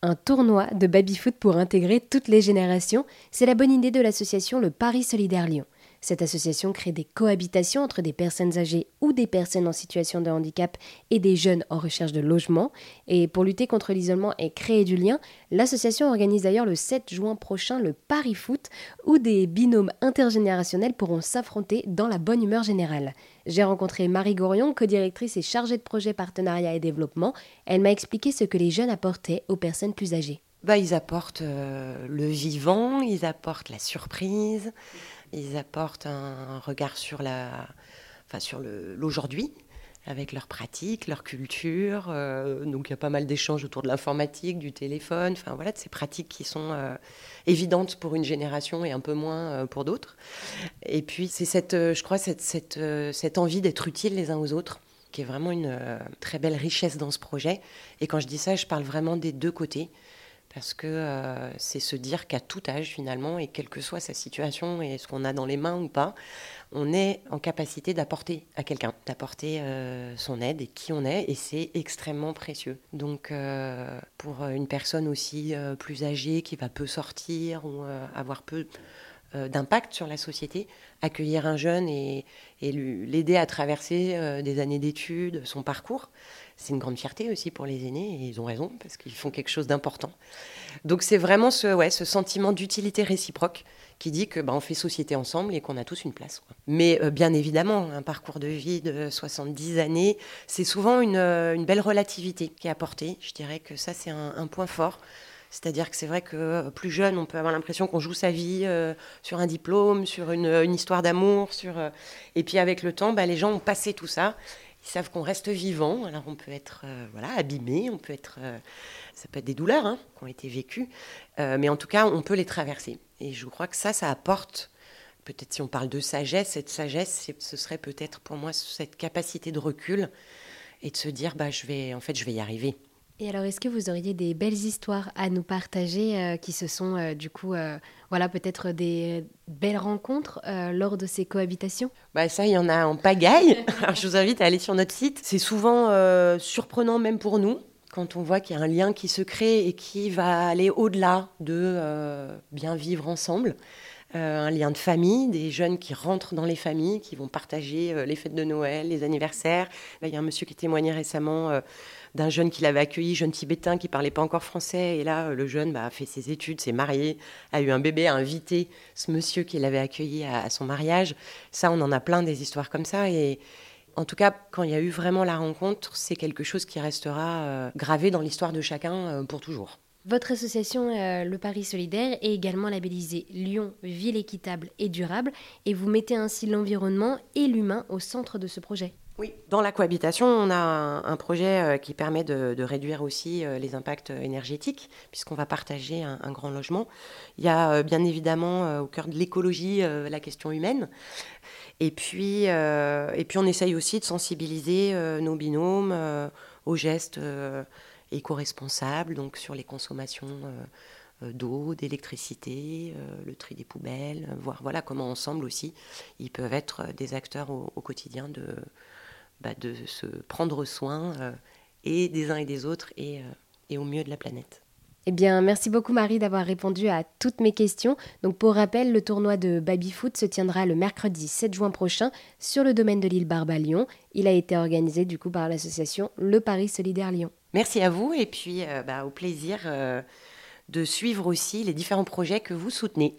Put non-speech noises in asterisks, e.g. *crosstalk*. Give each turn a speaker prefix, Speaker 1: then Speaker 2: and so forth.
Speaker 1: Un tournoi de baby-foot pour intégrer toutes les générations, c'est la bonne idée de l'association Le Paris Solidaire Lyon. Cette association crée des cohabitations entre des personnes âgées ou des personnes en situation de handicap et des jeunes en recherche de logement. Et pour lutter contre l'isolement et créer du lien, l'association organise d'ailleurs le 7 juin prochain le Paris Foot, où des binômes intergénérationnels pourront s'affronter dans la bonne humeur générale. J'ai rencontré Marie Gorion, co-directrice et chargée de projet partenariat et développement. Elle m'a expliqué ce que les jeunes apportaient aux personnes plus âgées.
Speaker 2: Bah, ils apportent euh, le vivant, ils apportent la surprise, ils apportent un regard sur la, enfin sur l'aujourd'hui avec leurs pratiques, leur culture. Euh, donc il y a pas mal d'échanges autour de l'informatique, du téléphone, enfin voilà, de ces pratiques qui sont euh, évidentes pour une génération et un peu moins euh, pour d'autres. Et puis c'est cette, je crois, cette, cette, cette envie d'être utile les uns aux autres qui est vraiment une très belle richesse dans ce projet. Et quand je dis ça, je parle vraiment des deux côtés parce que euh, c'est se dire qu'à tout âge finalement, et quelle que soit sa situation et ce qu'on a dans les mains ou pas, on est en capacité d'apporter à quelqu'un, d'apporter euh, son aide et qui on est, et c'est extrêmement précieux. Donc euh, pour une personne aussi plus âgée qui va peu sortir ou avoir peu d'impact sur la société, accueillir un jeune et, et l'aider à traverser des années d'études, son parcours, c'est une grande fierté aussi pour les aînés, et ils ont raison, parce qu'ils font quelque chose d'important. Donc c'est vraiment ce, ouais, ce sentiment d'utilité réciproque qui dit que bah, on fait société ensemble et qu'on a tous une place. Mais euh, bien évidemment, un parcours de vie de 70 années, c'est souvent une, euh, une, belle relativité qui est apportée. Je dirais que ça, c'est un, point fort. C'est-à-dire que c'est vrai que euh, plus jeune, on peut avoir l'impression qu'on joue sa vie sur un diplôme, sur une, une histoire d'amour, sur et puis avec le temps, bah, les gens ont passé tout ça savent qu'on reste vivant. Alors on peut être euh, voilà abîmé, on peut être, euh, ça peut être des douleurs hein, qui ont été vécues, euh, mais en tout cas on peut les traverser. Et je crois que ça, ça apporte. Peut-être si on parle de sagesse, cette sagesse, ce serait peut-être pour moi cette capacité de recul et de se dire bah je vais en fait je vais y arriver.
Speaker 1: Et alors, est-ce que vous auriez des belles histoires à nous partager euh, qui se sont, euh, du coup, euh, voilà, peut-être des belles rencontres lors de ces cohabitations?
Speaker 2: Bah Ça, il y en a en pagaille. *laughs* je vous invite à aller sur notre site. C'est souvent surprenant, même pour nous, quand on voit qu'il y a un lien qui se crée et qui va aller au-delà de bien vivre ensemble. Un lien de famille, des jeunes qui rentrent dans les familles, qui vont partager les fêtes de Noël, les anniversaires. Il y a un monsieur qui témoignait récemment d'un jeune qui l'avait accueilli, jeune tibétain qui parlait pas encore français. Et là, le jeune bah, a fait ses études, s'est marié, a eu un bébé, a invité ce monsieur qui l'avait accueilli à, son mariage. Ça, on en a plein des histoires comme ça. Et en tout cas, quand il y a eu vraiment la rencontre, c'est quelque chose qui restera euh, gravé dans l'histoire de chacun euh, pour toujours.
Speaker 1: Votre association, euh, le Paris Solidaire, est également labellisée Lyon, ville équitable et durable, et vous mettez ainsi l'environnement et l'humain au centre de ce projet.
Speaker 2: Oui, dans la cohabitation, on a un, projet euh, qui permet de, réduire aussi euh, les impacts énergétiques, puisqu'on va partager un, grand logement. Il y a bien évidemment au cœur de l'écologie la question humaine. Et puis, et puis on essaye aussi de sensibiliser nos binômes aux gestes éco-responsables, donc sur les consommations d'eau, d'électricité, le tri des poubelles, voir voilà comment ensemble aussi ils peuvent être des acteurs au quotidien de, bah, de se prendre soin euh, et des uns et des autres et, euh, et au mieux de la planète.
Speaker 1: Eh bien, merci beaucoup Marie d'avoir répondu à toutes mes questions. Donc pour rappel, le tournoi de baby-foot se tiendra le mercredi 7 juin prochain sur le domaine de l'île Barbe à Lyon. Il a été organisé du coup par l'association Le Paris Solidaire Lyon.
Speaker 2: Merci à vous et puis euh, bah, au plaisir de suivre aussi les différents projets que vous soutenez.